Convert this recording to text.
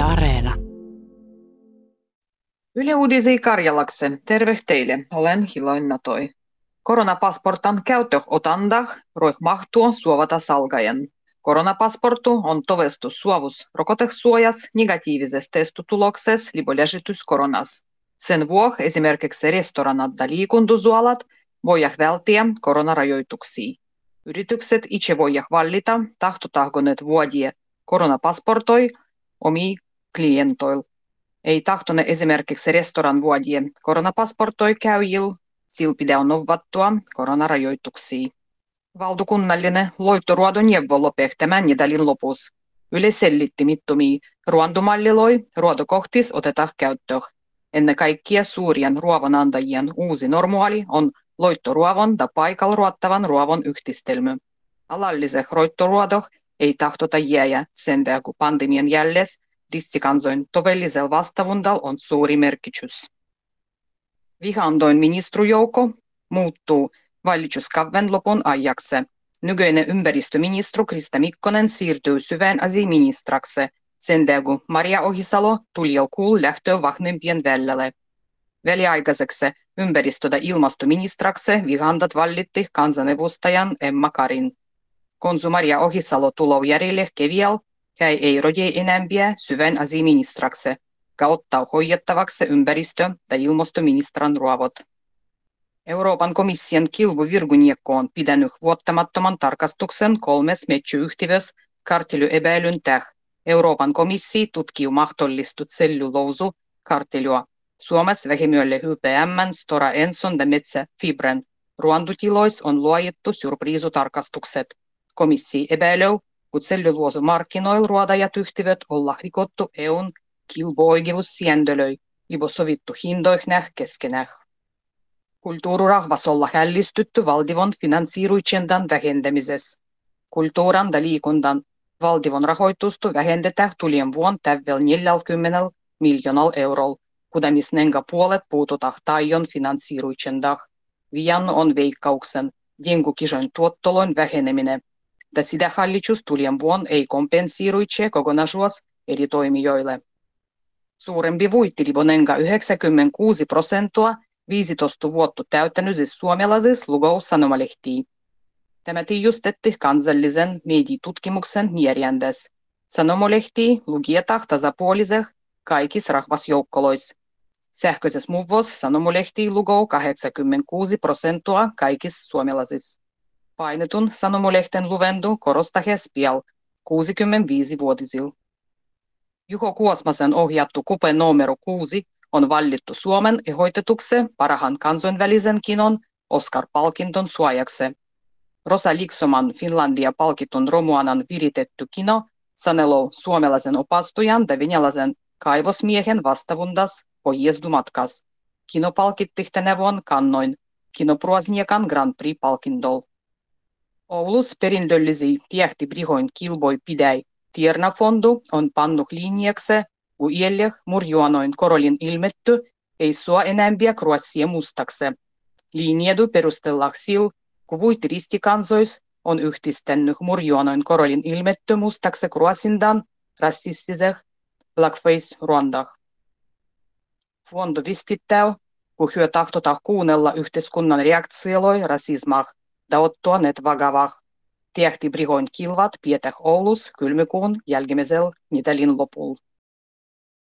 Yle Areena. Yle Uudisi Karjalakse, terve teille, olen Hiloin Natoi. Koronapassportan käyttö otandah roih mahtua suovata salgajan. Koronapasportu on tovestu suovus rokotesuojas negatiivisessa testituloksessa liboležitys koronas. Sen vuoksi esimerkiksi restoranat ja liikuntusuolat voivat välttää koronarajoituksia. Yritykset itse voivat valita, tahtotaanko ne vuodie koronapasportoi omi klientoil. Ei tahtone esimerkiksi restoran vuodie koronapasportoi käyjil, silpide on novattua koronarajoituksia. Valtakunnallinen loittoruodon neuvo lopehtämään nedalin lopus. Yle sellitti mittomia ruondumalliloi ruodokohtis otetaan käyttöön. Ennen kaikkea suurien ruovonantajien uusi normaali on loittoruovon tai paikalla ruottavan ruovon yhdistelmä. Alallisen roittoruodoh ei tahtota jääjä sen kun pandemian jälles distikansoin todellisella vastavundal on suuri merkitys. Vihandoin ministrujoukko muuttuu valituskauden lopun ajaksi. Nykyinen ympäristöministru Krista Mikkonen siirtyy syvään asiaministraksi sen kun Maria Ohisalo tuli kuul lähtöä vahvempien välille. Väliaikaiseksi ympäristö- ja ilmastoministraksi vihandat vallitti kansanedustajan Emma Karin. Konsu Maria Ohisalo tulou järjelle kevial, hän ei roje enämpiä syvän asiaministraksi, ottaa hoidettavaksi ympäristö- ja ilmastoministran ruovot. Euroopan komission kilvuvirguniekko on pitänyt vuottamattoman tarkastuksen kolmes metsyyhtiössä kartelyepäilyn täh. Euroopan komissio tutkii mahdollistut selluloosu kartelua. Suomessa vähimyölle HPM, Stora Enson ja Metsä Fibren. Ruandutilois on luojettu surpriisutarkastukset. Komissio epäilyy, kun selluloosimarkkinoilla ruodajat yhtiöt olla rikottu EUn kilpoigevussiendölöi, ivo sovittu hindoihnäh keskenäh. Kulttuururahvas olla hällistytty valtivon finanssiiruitsendan vähentämisessä. Kulttuuran ja liikundan valtivon rahoitusta vähennetään tulien vuon täyvel 40 miljoonal eurolla, kuten nenga puolet puututaan taion finanssiiruitsendah. Vian on veikkauksen, jengukisoin tuottolon väheneminen, ja sitä tulien vuon ei kompensiiruitse kokonaisuus eri toimijoille. Suurempi voitti Libonenga 96 prosenttia 15 vuotta täyttänyt siis suomalaisissa lugous sanomalehtiä. Tämä tiijustetti kansallisen mediatutkimuksen mierjändes. Sanomalehti lukietah tasapuoliseh kaikissa rahvasjoukkoloissa. Sähköisessä muvos sanomalehti lugou 86 prosenttia kaikissa suomalaisissa. Painetun sanomalehten luvendu korostahes piel 65-vuotisil. Juho Kuosmasen ohjattu kupe numero 6 on valittu Suomen ehoitetuksi parhaan kansainvälisen kinon Oscar-palkinton suojaksi. Rosa Liksoman Finlandia palkitun romuanan viritetty kino sanelou suomalaisen opastujan ja venäläisen kaivosmiehen vastavundas pojezdumatkas. Kino palkitti tänä vuonna kannoin Kinopruosniekan Grand Prix-palkindol. Oulus perintöllisiä tiehti brihoin kilboi pidäi. Tiernafondu on pannut linjaksi kun iälle murjuanoin korolin ilmetty, ei sua enämpiä kruassia mustakse. Linjedu perustellaan sil, kun vuit ristikansois on yhdistänyt murjuanoin korolin ilmetty mustakse kruasindan rasistiseh blackface ruandah. Fondo vistittää, kun hyö tahtota kuunnella yhteiskunnan reaktioloi rasismah, da ottoa net vagavah. Tiehti brihoin kilvat pietäh Oulus kylmikuun jälkimesel Nidelin lopulla.